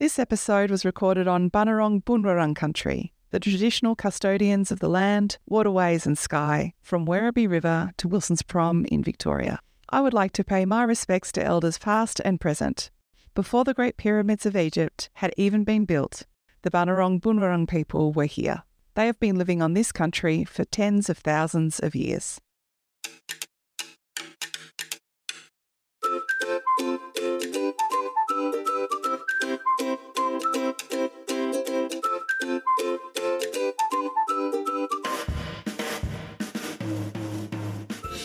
This episode was recorded on Bunurong Boon Wurrung country, the traditional custodians of the land, waterways, and sky from Werribee River to Wilson's Prom in Victoria. I would like to pay my respects to elders past and present. Before the Great Pyramids of Egypt had even been built, the Bunurong Boon Wurrung people were here. They have been living on this country for tens of thousands of years.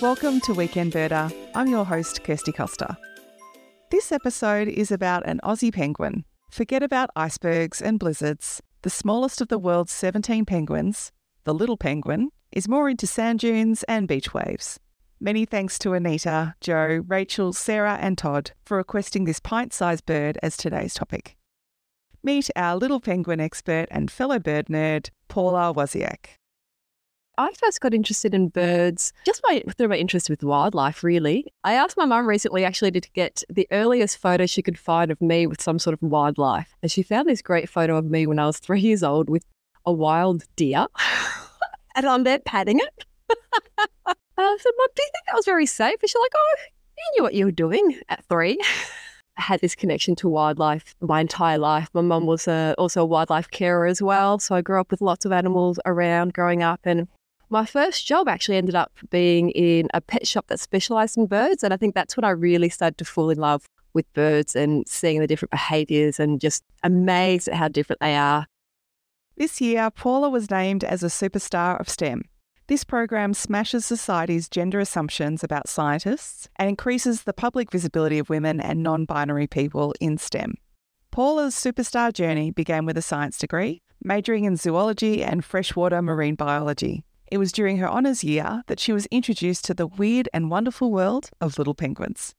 Welcome to Weekend Birder. I'm your host, Kirsty Costa. This episode is about an Aussie penguin. Forget about icebergs and blizzards. The smallest of the world's 17 penguins, the little penguin, is more into sand dunes and beach waves. Many thanks to Anita, Joe, Rachel, Sarah, and Todd for requesting this pint sized bird as today's topic. Meet our little penguin expert and fellow bird nerd, Paula Wasiak. I first got interested in birds just by, through my interest with wildlife, really. I asked my mum recently actually to get the earliest photo she could find of me with some sort of wildlife. And she found this great photo of me when I was three years old with a wild deer. and I'm there patting it. and I said, Mum, do you think that was very safe? And she's like, Oh, you knew what you were doing at three. Had this connection to wildlife my entire life. My mum was a, also a wildlife carer as well. So I grew up with lots of animals around growing up. And my first job actually ended up being in a pet shop that specialized in birds. And I think that's when I really started to fall in love with birds and seeing the different behaviors and just amazed at how different they are. This year, Paula was named as a superstar of STEM. This program smashes society's gender assumptions about scientists and increases the public visibility of women and non binary people in STEM. Paula's superstar journey began with a science degree, majoring in zoology and freshwater marine biology. It was during her honours year that she was introduced to the weird and wonderful world of little penguins.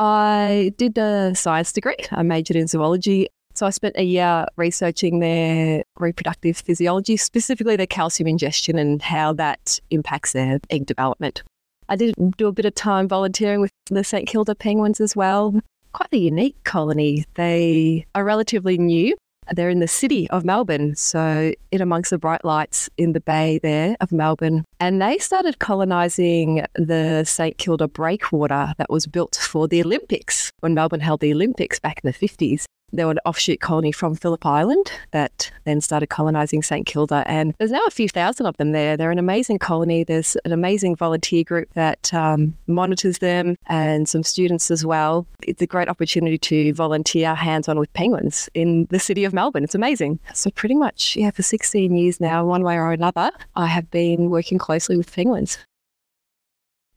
I did a science degree. I majored in zoology. So I spent a year researching their reproductive physiology, specifically their calcium ingestion and how that impacts their egg development. I did do a bit of time volunteering with the St Kilda penguins as well. Quite a unique colony. They are relatively new, they're in the city of Melbourne, so in amongst the bright lights in the bay there of Melbourne. And they started colonising the St Kilda breakwater that was built for the Olympics when Melbourne held the Olympics back in the 50s. They were an offshoot colony from Phillip Island that then started colonising St Kilda. And there's now a few thousand of them there. They're an amazing colony. There's an amazing volunteer group that um, monitors them and some students as well. It's a great opportunity to volunteer hands on with penguins in the city of Melbourne. It's amazing. So, pretty much, yeah, for 16 years now, one way or another, I have been working closely with penguins.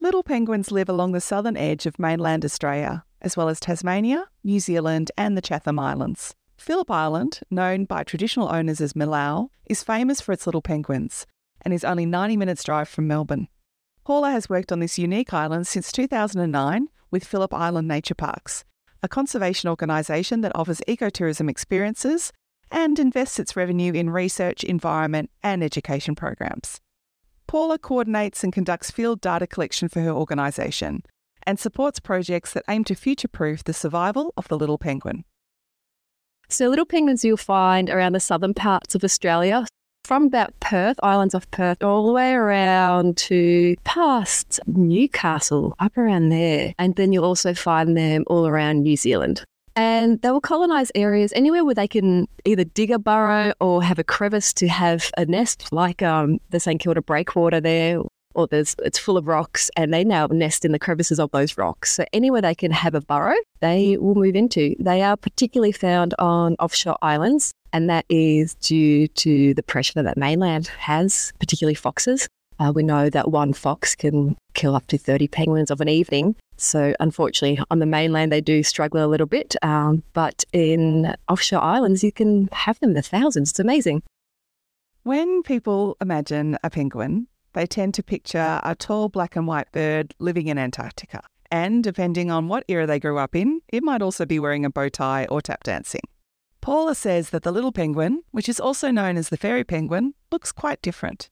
Little penguins live along the southern edge of mainland Australia as well as Tasmania, New Zealand, and the Chatham Islands. Phillip Island, known by traditional owners as Millowl, is famous for its little penguins and is only 90 minutes' drive from Melbourne. Paula has worked on this unique island since 2009 with Phillip Island Nature Parks, a conservation organisation that offers ecotourism experiences and invests its revenue in research, environment, and education programs. Paula coordinates and conducts field data collection for her organisation, and supports projects that aim to future proof the survival of the little penguin. So, little penguins you'll find around the southern parts of Australia, from about Perth, islands off Perth, all the way around to past Newcastle, up around there. And then you'll also find them all around New Zealand. And they will colonize areas anywhere where they can either dig a burrow or have a crevice to have a nest, like um, the St Kilda breakwater there, or there's it's full of rocks and they now nest in the crevices of those rocks. So anywhere they can have a burrow, they will move into. They are particularly found on offshore islands, and that is due to the pressure that mainland has, particularly foxes. Uh, we know that one fox can kill up to 30 penguins of an evening. So, unfortunately, on the mainland, they do struggle a little bit. Um, but in offshore islands, you can have them in the thousands. It's amazing. When people imagine a penguin, they tend to picture a tall black and white bird living in Antarctica. And depending on what era they grew up in, it might also be wearing a bow tie or tap dancing. Paula says that the little penguin, which is also known as the fairy penguin, looks quite different.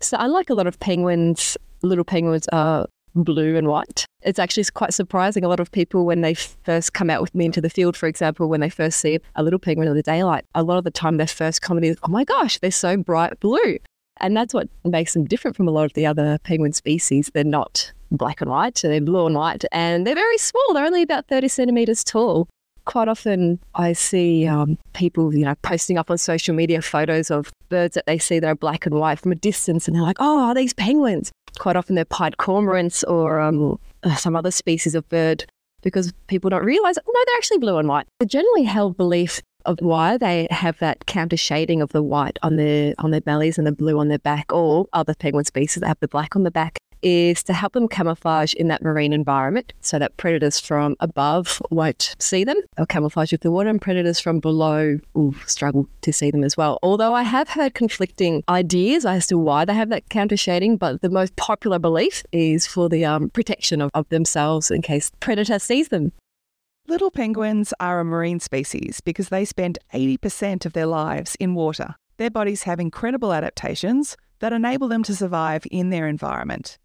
So, unlike a lot of penguins, little penguins are blue and white. It's actually quite surprising. A lot of people, when they first come out with me into the field, for example, when they first see a little penguin in the daylight, a lot of the time their first comment is, oh my gosh, they're so bright blue. And that's what makes them different from a lot of the other penguin species. They're not black and white, they're blue and white, and they're very small. They're only about 30 centimeters tall. Quite often, I see um, people, you know, posting up on social media photos of birds that they see that are black and white from a distance, and they're like, "Oh, are these penguins?" Quite often, they're pied cormorants or um, some other species of bird, because people don't realize, no, they're actually blue and white. The generally held belief of why they have that counter shading of the white on their on their bellies and the blue on their back, or other penguin species that have the black on the back, is to help them camouflage in that marine environment so that predators from above won't see them or camouflage with the water and predators from below will struggle to see them as well. Although I have heard conflicting ideas as to why they have that counter shading, but the most popular belief is for the um, protection of, of themselves in case predator sees them. Little penguins are a marine species because they spend 80% of their lives in water. Their bodies have incredible adaptations that enable them to survive in their environment.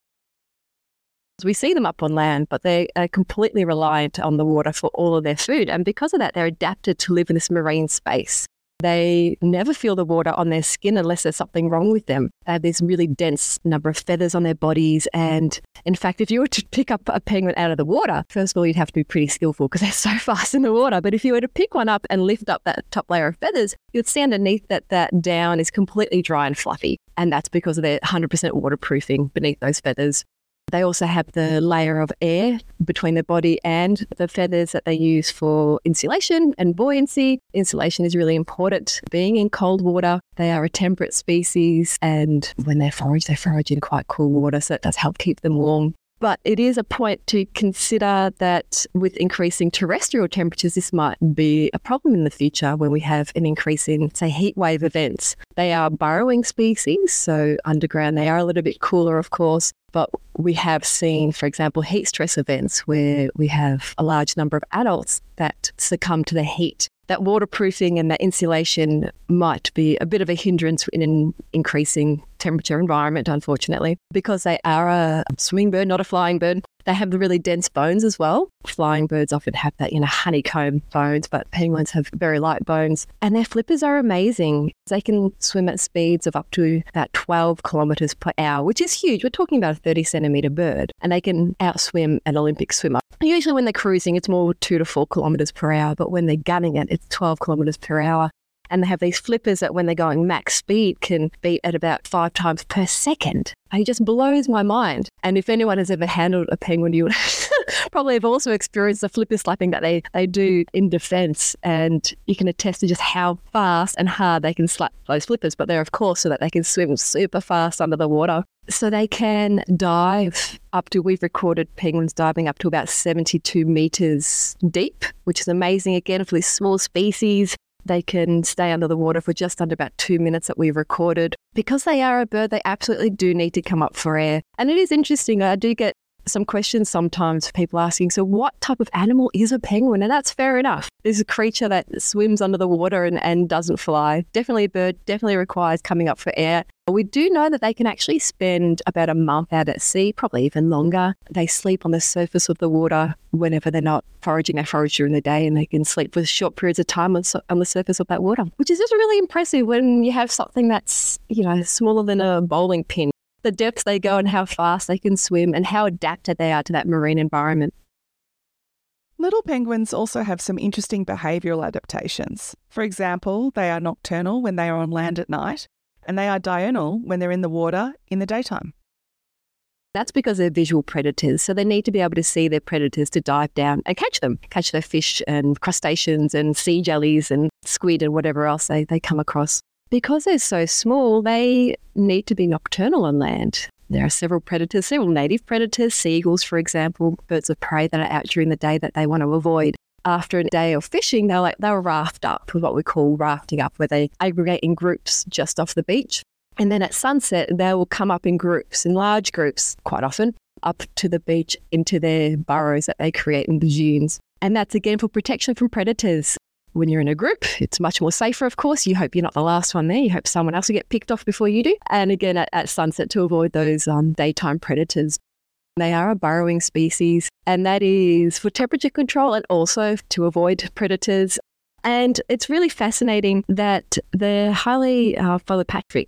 We see them up on land, but they are completely reliant on the water for all of their food. And because of that, they're adapted to live in this marine space. They never feel the water on their skin unless there's something wrong with them. Uh, they have this really dense number of feathers on their bodies. And in fact, if you were to pick up a penguin out of the water, first of all, you'd have to be pretty skillful because they're so fast in the water. But if you were to pick one up and lift up that top layer of feathers, you'd see underneath that that down is completely dry and fluffy. And that's because of their 100% waterproofing beneath those feathers. They also have the layer of air between the body and the feathers that they use for insulation and buoyancy. Insulation is really important. Being in cold water, they are a temperate species, and when they forage, they forage in quite cool water, so it does help keep them warm. But it is a point to consider that with increasing terrestrial temperatures, this might be a problem in the future when we have an increase in, say, heat wave events. They are burrowing species, so underground they are a little bit cooler, of course. But we have seen, for example, heat stress events where we have a large number of adults that succumb to the heat that waterproofing and that insulation might be a bit of a hindrance in an increasing temperature environment, unfortunately, because they are a swimming bird, not a flying bird. They have the really dense bones as well. Flying birds often have that, you know, honeycomb bones, but penguins have very light bones. And their flippers are amazing. They can swim at speeds of up to about 12 kilometers per hour, which is huge. We're talking about a 30 centimeter bird, and they can outswim an Olympic swimmer. Usually, when they're cruising, it's more two to four kilometers per hour, but when they're gunning it, it's 12 kilometers per hour and they have these flippers that when they're going max speed can beat at about five times per second. It just blows my mind. And if anyone has ever handled a penguin, you would probably have also experienced the flipper slapping that they, they do in defense. And you can attest to just how fast and hard they can slap those flippers. But they're, of course, so that they can swim super fast under the water. So they can dive up to, we've recorded penguins diving up to about 72 meters deep, which is amazing again for this small species. They can stay under the water for just under about two minutes that we've recorded. Because they are a bird, they absolutely do need to come up for air. And it is interesting. I do get some questions sometimes people asking, so what type of animal is a penguin? And that's fair enough. It's a creature that swims under the water and, and doesn't fly. Definitely a bird, definitely requires coming up for air. We do know that they can actually spend about a month out at sea, probably even longer. They sleep on the surface of the water whenever they're not foraging. They forage during the day and they can sleep for short periods of time on, on the surface of that water, which is just really impressive when you have something that's, you know, smaller than a bowling pin the depths they go and how fast they can swim and how adapted they are to that marine environment. Little penguins also have some interesting behavioural adaptations. For example, they are nocturnal when they are on land at night, and they are diurnal when they're in the water in the daytime. That's because they're visual predators, so they need to be able to see their predators to dive down and catch them, catch their fish and crustaceans and sea jellies and squid and whatever else they, they come across. Because they're so small, they need to be nocturnal on land. There are several predators, several native predators, seagulls, for example, birds of prey that are out during the day that they want to avoid. After a day of fishing, they'll like they'll raft up with what we call rafting up, where they aggregate in groups just off the beach. And then at sunset, they will come up in groups, in large groups, quite often, up to the beach into their burrows that they create in the dunes. And that's again for protection from predators when you're in a group, it's much more safer, of course. You hope you're not the last one there. You hope someone else will get picked off before you do. And again, at, at sunset to avoid those um, daytime predators. They are a burrowing species, and that is for temperature control and also to avoid predators. And it's really fascinating that they're highly uh,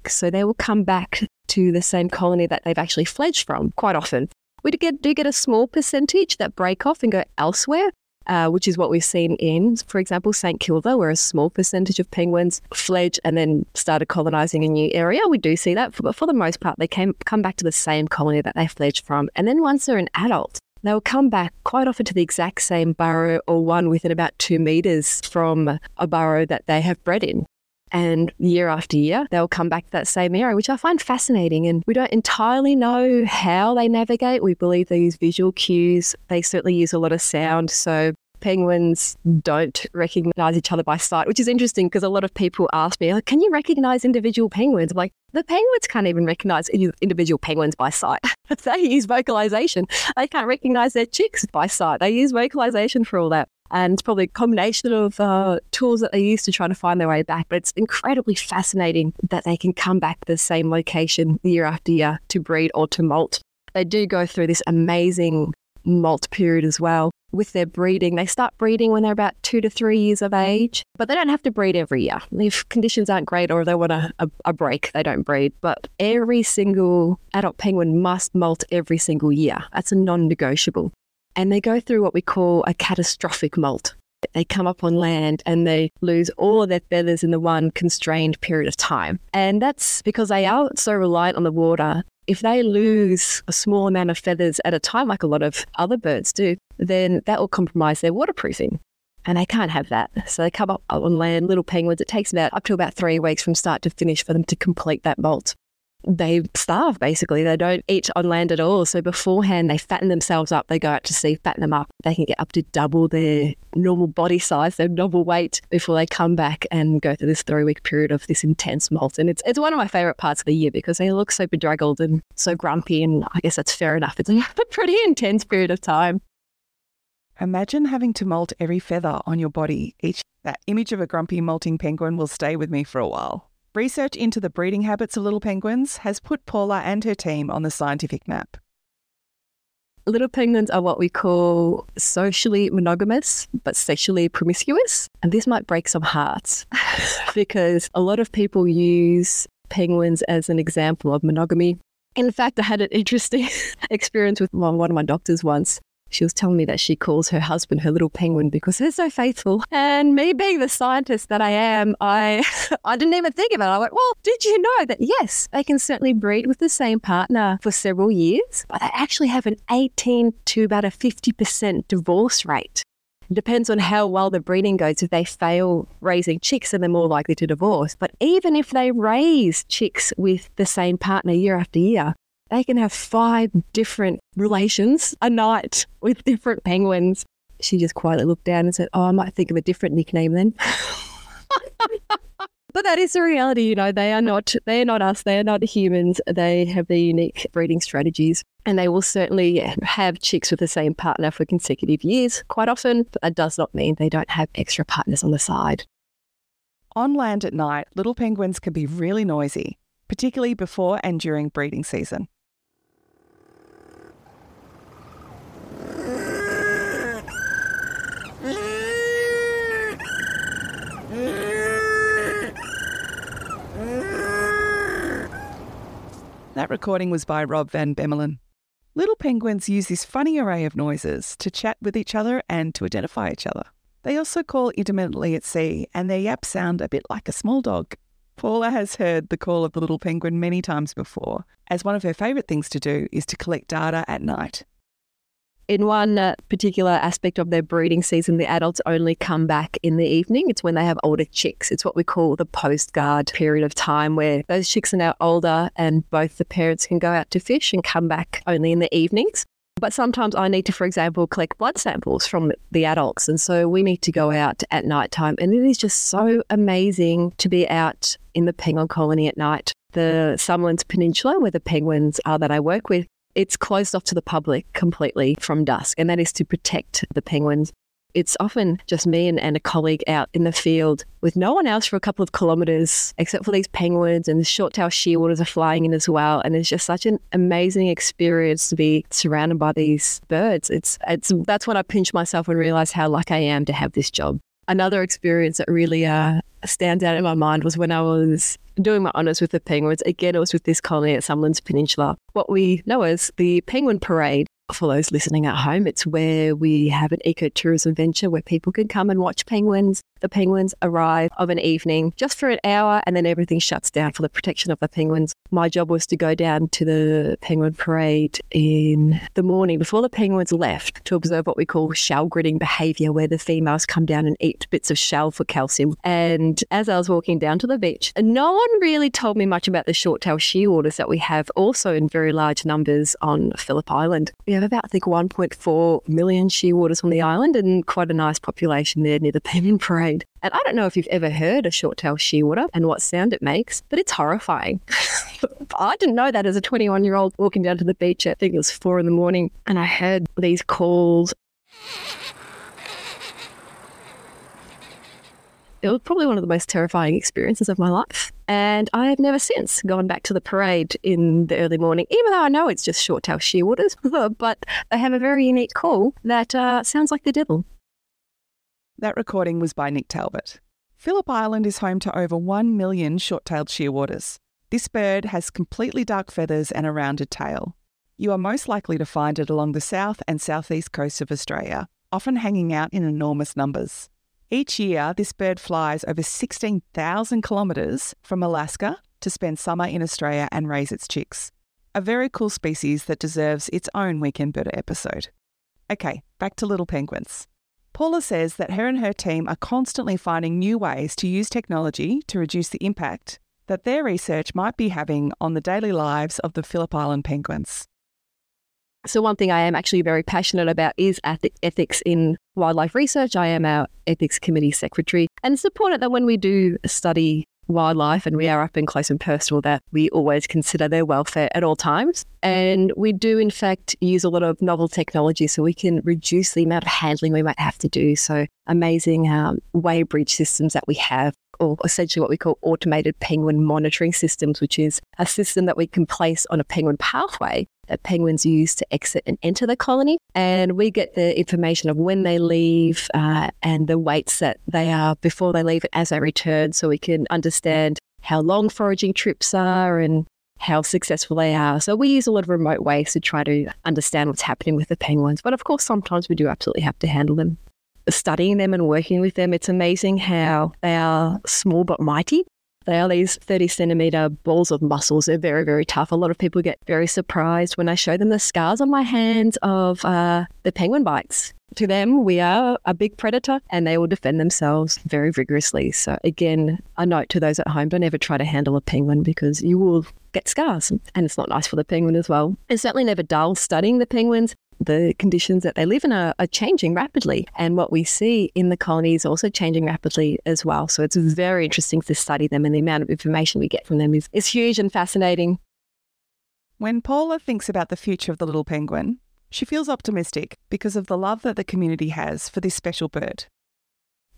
so they will come back to the same colony that they've actually fledged from quite often. We do get, do get a small percentage that break off and go elsewhere, uh, which is what we've seen in, for example, St Kilda, where a small percentage of penguins fledged and then started colonizing a new area. We do see that, but for the most part, they came come back to the same colony that they fledged from. And then once they're an adult, they'll come back quite often to the exact same burrow or one within about two meters from a burrow that they have bred in. And year after year, they'll come back to that same area, which I find fascinating. And we don't entirely know how they navigate. We believe they use visual cues. They certainly use a lot of sound. So penguins don't recognize each other by sight, which is interesting because a lot of people ask me, can you recognize individual penguins? I'm like, the penguins can't even recognize individual penguins by sight. they use vocalization. They can't recognize their chicks by sight. They use vocalization for all that and probably a combination of uh, tools that they use to try to find their way back. But it's incredibly fascinating that they can come back to the same location year after year to breed or to molt. They do go through this amazing molt period as well with their breeding. They start breeding when they're about two to three years of age, but they don't have to breed every year. If conditions aren't great or they want a, a, a, break, they don't breed. But every single adult penguin must molt every single year. That's a non negotiable and they go through what we call a catastrophic molt. They come up on land and they lose all of their feathers in the one constrained period of time. And that's because they are so reliant on the water. If they lose a small amount of feathers at a time, like a lot of other birds do, then that will compromise their waterproofing. And they can't have that. So they come up on land, little penguins. It takes about up to about three weeks from start to finish for them to complete that molt they starve basically. They don't eat on land at all. So beforehand, they fatten themselves up. They go out to sea, fatten them up. They can get up to double their normal body size, their normal weight before they come back and go through this three week period of this intense molt. And it's, it's one of my favorite parts of the year because they look so bedraggled and so grumpy. And I guess that's fair enough. It's a pretty intense period of time. Imagine having to molt every feather on your body. Each that image of a grumpy molting penguin will stay with me for a while. Research into the breeding habits of little penguins has put Paula and her team on the scientific map. Little penguins are what we call socially monogamous, but sexually promiscuous. And this might break some hearts because a lot of people use penguins as an example of monogamy. In fact, I had an interesting experience with one of my doctors once she was telling me that she calls her husband her little penguin because they're so faithful. And me being the scientist that I am, I I didn't even think about it. I went, well, did you know that yes, they can certainly breed with the same partner for several years, but they actually have an 18 to about a 50% divorce rate. It depends on how well the breeding goes. If they fail raising chicks, then they're more likely to divorce. But even if they raise chicks with the same partner year after year, they can have five different relations a night with different penguins. She just quietly looked down and said, Oh, I might think of a different nickname then. but that is the reality, you know, they are not they are not us, they are not humans. They have their unique breeding strategies. And they will certainly have chicks with the same partner for consecutive years quite often, but that does not mean they don't have extra partners on the side. On land at night, little penguins can be really noisy, particularly before and during breeding season. That recording was by Rob Van Bemmelen. Little penguins use this funny array of noises to chat with each other and to identify each other. They also call intermittently at sea, and their yaps sound a bit like a small dog. Paula has heard the call of the little penguin many times before, as one of her favourite things to do is to collect data at night. In one uh, particular aspect of their breeding season, the adults only come back in the evening. It's when they have older chicks. It's what we call the post guard period of time where those chicks are now older and both the parents can go out to fish and come back only in the evenings. But sometimes I need to, for example, collect blood samples from the adults. And so we need to go out at night time. And it is just so amazing to be out in the penguin colony at night. The Summerlands Peninsula, where the penguins are that I work with, it's closed off to the public completely from dusk, and that is to protect the penguins. it's often just me and, and a colleague out in the field with no one else for a couple of kilometers except for these penguins and the short tail shearwaters are flying in as well. And it's just such an amazing experience to be surrounded by these birds. It's it's that's when I pinch myself and realize how lucky I am to have this job. Another experience that really uh, stands out in my mind was when I was doing my honours with the penguins. Again, it was with this colony at Summerlands Peninsula. What we know as the Penguin Parade for those listening at home, it's where we have an ecotourism venture where people can come and watch penguins. The penguins arrive of an evening just for an hour and then everything shuts down for the protection of the penguins. My job was to go down to the penguin parade in the morning before the penguins left to observe what we call shell gritting behavior, where the females come down and eat bits of shell for calcium. And as I was walking down to the beach, no one really told me much about the short tail shearwaters that we have also in very large numbers on Phillip Island. We have about, I think, 1.4 million shearwaters on the island and quite a nice population there near the Penguin Parade. And I don't know if you've ever heard a short tail shearwater and what sound it makes, but it's horrifying. I didn't know that as a 21 year old walking down to the beach. I think it was four in the morning, and I heard these calls. It was probably one of the most terrifying experiences of my life. And I have never since gone back to the parade in the early morning, even though I know it's just short tail shearwaters, but they have a very unique call that uh, sounds like the devil. That recording was by Nick Talbot. Phillip Island is home to over 1 million short tailed shearwaters. This bird has completely dark feathers and a rounded tail. You are most likely to find it along the south and southeast coast of Australia, often hanging out in enormous numbers. Each year, this bird flies over 16,000 kilometres from Alaska to spend summer in Australia and raise its chicks. A very cool species that deserves its own Weekend Birder episode. Okay, back to little penguins. Paula says that her and her team are constantly finding new ways to use technology to reduce the impact that their research might be having on the daily lives of the Phillip Island penguins. So, one thing I am actually very passionate about is ethics in wildlife research. I am our ethics committee secretary, and it's important that when we do study wildlife and we are up and close and personal, that we always consider their welfare at all times. And we do, in fact, use a lot of novel technology so we can reduce the amount of handling we might have to do. So, amazing um, bridge systems that we have or essentially what we call automated penguin monitoring systems, which is a system that we can place on a penguin pathway that penguins use to exit and enter the colony. And we get the information of when they leave uh, and the weights that they are before they leave as they return, so we can understand how long foraging trips are and how successful they are. So we use a lot of remote ways to try to understand what's happening with the penguins. But of course, sometimes we do absolutely have to handle them studying them and working with them, it's amazing how they are small but mighty. They are these 30 centimeter balls of muscles. They're very, very tough. A lot of people get very surprised when I show them the scars on my hands of uh, the penguin bites. To them, we are a big predator and they will defend themselves very vigorously. So, again, a note to those at home don't ever try to handle a penguin because you will get scars and it's not nice for the penguin as well. It's certainly never dull studying the penguins the conditions that they live in are, are, changing rapidly. And what we see in the colony is also changing rapidly as well. So it's very interesting to study them, and the amount of information we get from them is, is huge and fascinating. When Paula thinks about the future of the little penguin, she feels optimistic because of the love that the community has for this special bird.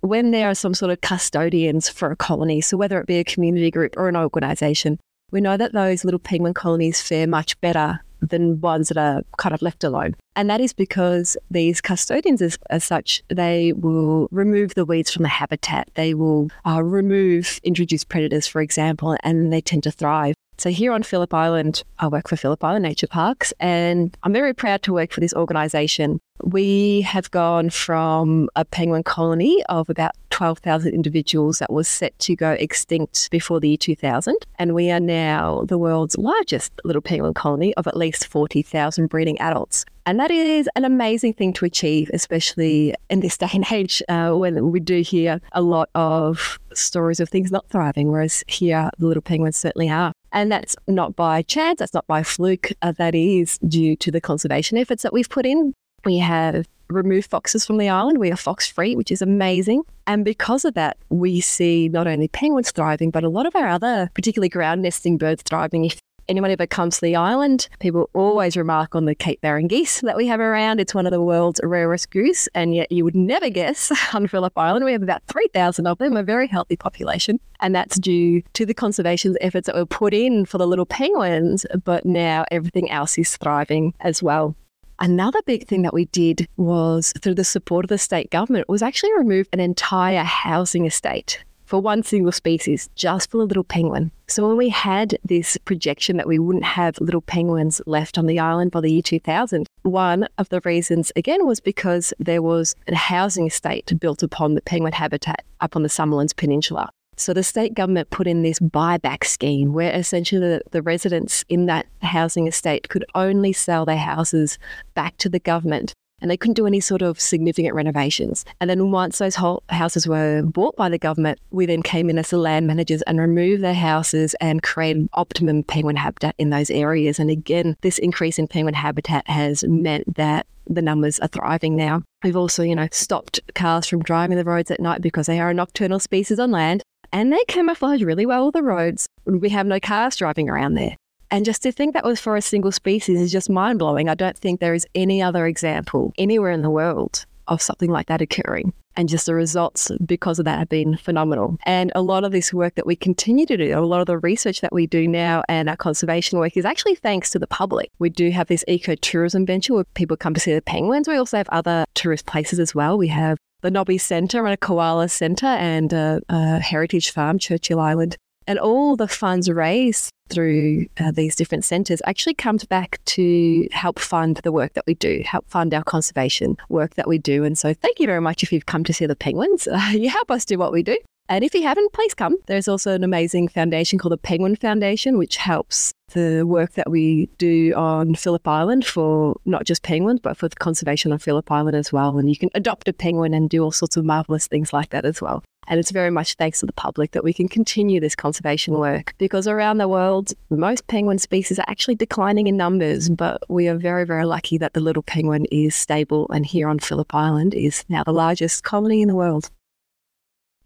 When there are some sort of custodians for a colony, so whether it be a community group or an organisation, we know that those little penguin colonies fare much better than ones that are kind of left alone. And that is because these custodians, as, as such, they will remove the weeds from the habitat. They will uh, remove introduced predators, for example, and they tend to thrive. So here on Phillip Island, I work for Phillip Island Nature Parks, and I'm very proud to work for this organisation. We have gone from a penguin colony of about 12,000 individuals that was set to go extinct before the year 2000, and we are now the world's largest little penguin colony of at least 40,000 breeding adults. And that is an amazing thing to achieve, especially in this day and age uh, when we do hear a lot of stories of things not thriving, whereas here the little penguins certainly are. And that's not by chance, that's not by fluke, uh, that is due to the conservation efforts that we've put in. We have removed foxes from the island. We are fox free, which is amazing. And because of that, we see not only penguins thriving, but a lot of our other, particularly ground nesting birds thriving. If anyone ever comes to the island, people always remark on the Cape Barren geese that we have around. It's one of the world's rarest goose, and yet you would never guess on Phillip Island we have about 3,000 of them, a very healthy population. And that's due to the conservation efforts that were put in for the little penguins, but now everything else is thriving as well. Another big thing that we did was through the support of the state government was actually remove an entire housing estate for one single species, just for a little penguin. So when we had this projection that we wouldn't have little penguins left on the island by the year 2000, one of the reasons again was because there was a housing estate built upon the penguin habitat up on the Summerlands Peninsula. So the state government put in this buyback scheme where essentially the, the, residents in that housing estate could only sell their houses back to the government and they couldn't do any sort of significant renovations. And then once those whole houses were bought by the government, we then came in as the land managers and removed their houses and created optimum penguin habitat in those areas. And again, this increase in penguin habitat has meant that the numbers are thriving now. We've also, you know, stopped cars from driving the roads at night because they are a nocturnal species on land and they camouflage really well with the roads. We have no cars driving around there. And just to think that was for a single species is just mind blowing. I don't think there is any other example anywhere in the world of something like that occurring. And just the results because of that have been phenomenal. And a lot of this work that we continue to do, a lot of the research that we do now and our conservation work is actually thanks to the public. We do have this ecotourism venture where people come to see the penguins. We also have other tourist places as well. We have the Nobby Centre and a koala centre and a, a heritage farm, Churchill Island. And all the funds raised through uh, these different centres actually comes back to help fund the work that we do, help fund our conservation work that we do. And so, thank you very much if you've come to see the penguins. Uh, you help us do what we do. And if you haven't, please come. There's also an amazing foundation called the Penguin Foundation, which helps the work that we do on Phillip Island for not just penguins, but for the conservation on Phillip Island as well. And you can adopt a penguin and do all sorts of marvelous things like that as well. And it's very much thanks to the public that we can continue this conservation work because around the world, most penguin species are actually declining in numbers, but we are very, very lucky that the little penguin is stable and here on Phillip Island is now the largest colony in the world.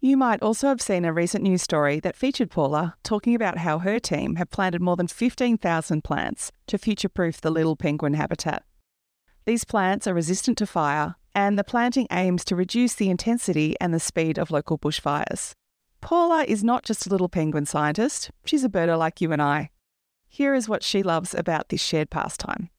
You might also have seen a recent news story that featured Paula talking about how her team have planted more than 15,000 plants to future proof the little penguin habitat. These plants are resistant to fire, and the planting aims to reduce the intensity and the speed of local bushfires. Paula is not just a little penguin scientist, she's a birder like you and I. Here is what she loves about this shared pastime.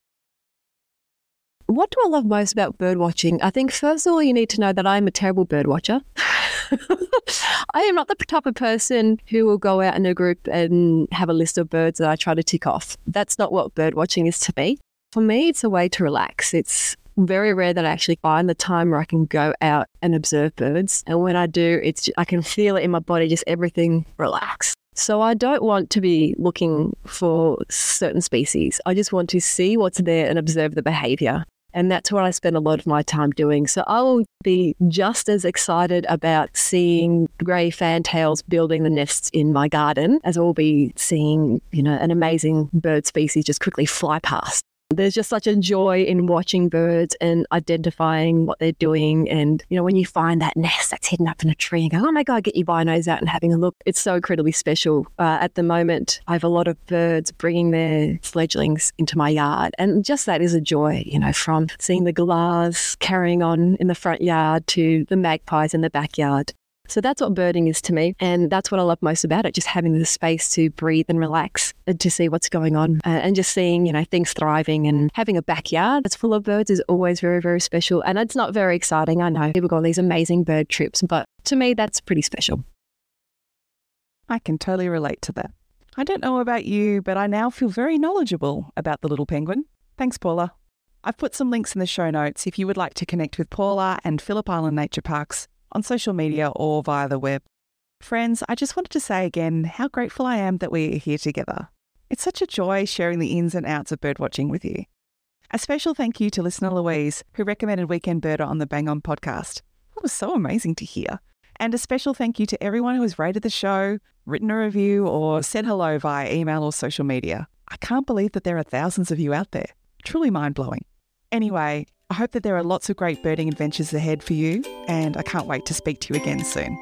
What do I love most about birdwatching? I think, first of all, you need to know that I'm a terrible birdwatcher. I am not the type of person who will go out in a group and have a list of birds that I try to tick off. That's not what birdwatching is to me. For me, it's a way to relax. It's very rare that I actually find the time where I can go out and observe birds. And when I do, it's just, I can feel it in my body, just everything relax. So I don't want to be looking for certain species. I just want to see what's there and observe the behavior. And that's what I spend a lot of my time doing. So I will be just as excited about seeing grey fantails building the nests in my garden as I will be seeing, you know, an amazing bird species just quickly fly past. There's just such a joy in watching birds and identifying what they're doing. And, you know, when you find that nest that's hidden up in a tree and go, oh my God, get your binos out and having a look, it's so incredibly special. Uh, at the moment, I have a lot of birds bringing their fledglings into my yard. And just that is a joy, you know, from seeing the galahs carrying on in the front yard to the magpies in the backyard. So that's what birding is to me. And that's what I love most about it, just having the space to breathe and relax and to see what's going on uh, and just seeing, you know, things thriving and having a backyard that's full of birds is always very, very special. And it's not very exciting. I know people go on these amazing bird trips, but to me, that's pretty special. I can totally relate to that. I don't know about you, but I now feel very knowledgeable about the little penguin. Thanks, Paula. I've put some links in the show notes if you would like to connect with Paula and Phillip Island Nature Parks on social media or via the web. Friends, I just wanted to say again how grateful I am that we are here together. It's such a joy sharing the ins and outs of birdwatching with you. A special thank you to listener Louise, who recommended Weekend Birder on the Bang On podcast. It was so amazing to hear. And a special thank you to everyone who has rated the show, written a review, or said hello via email or social media. I can't believe that there are thousands of you out there. Truly mind blowing. Anyway, I hope that there are lots of great birding adventures ahead for you, and I can't wait to speak to you again soon.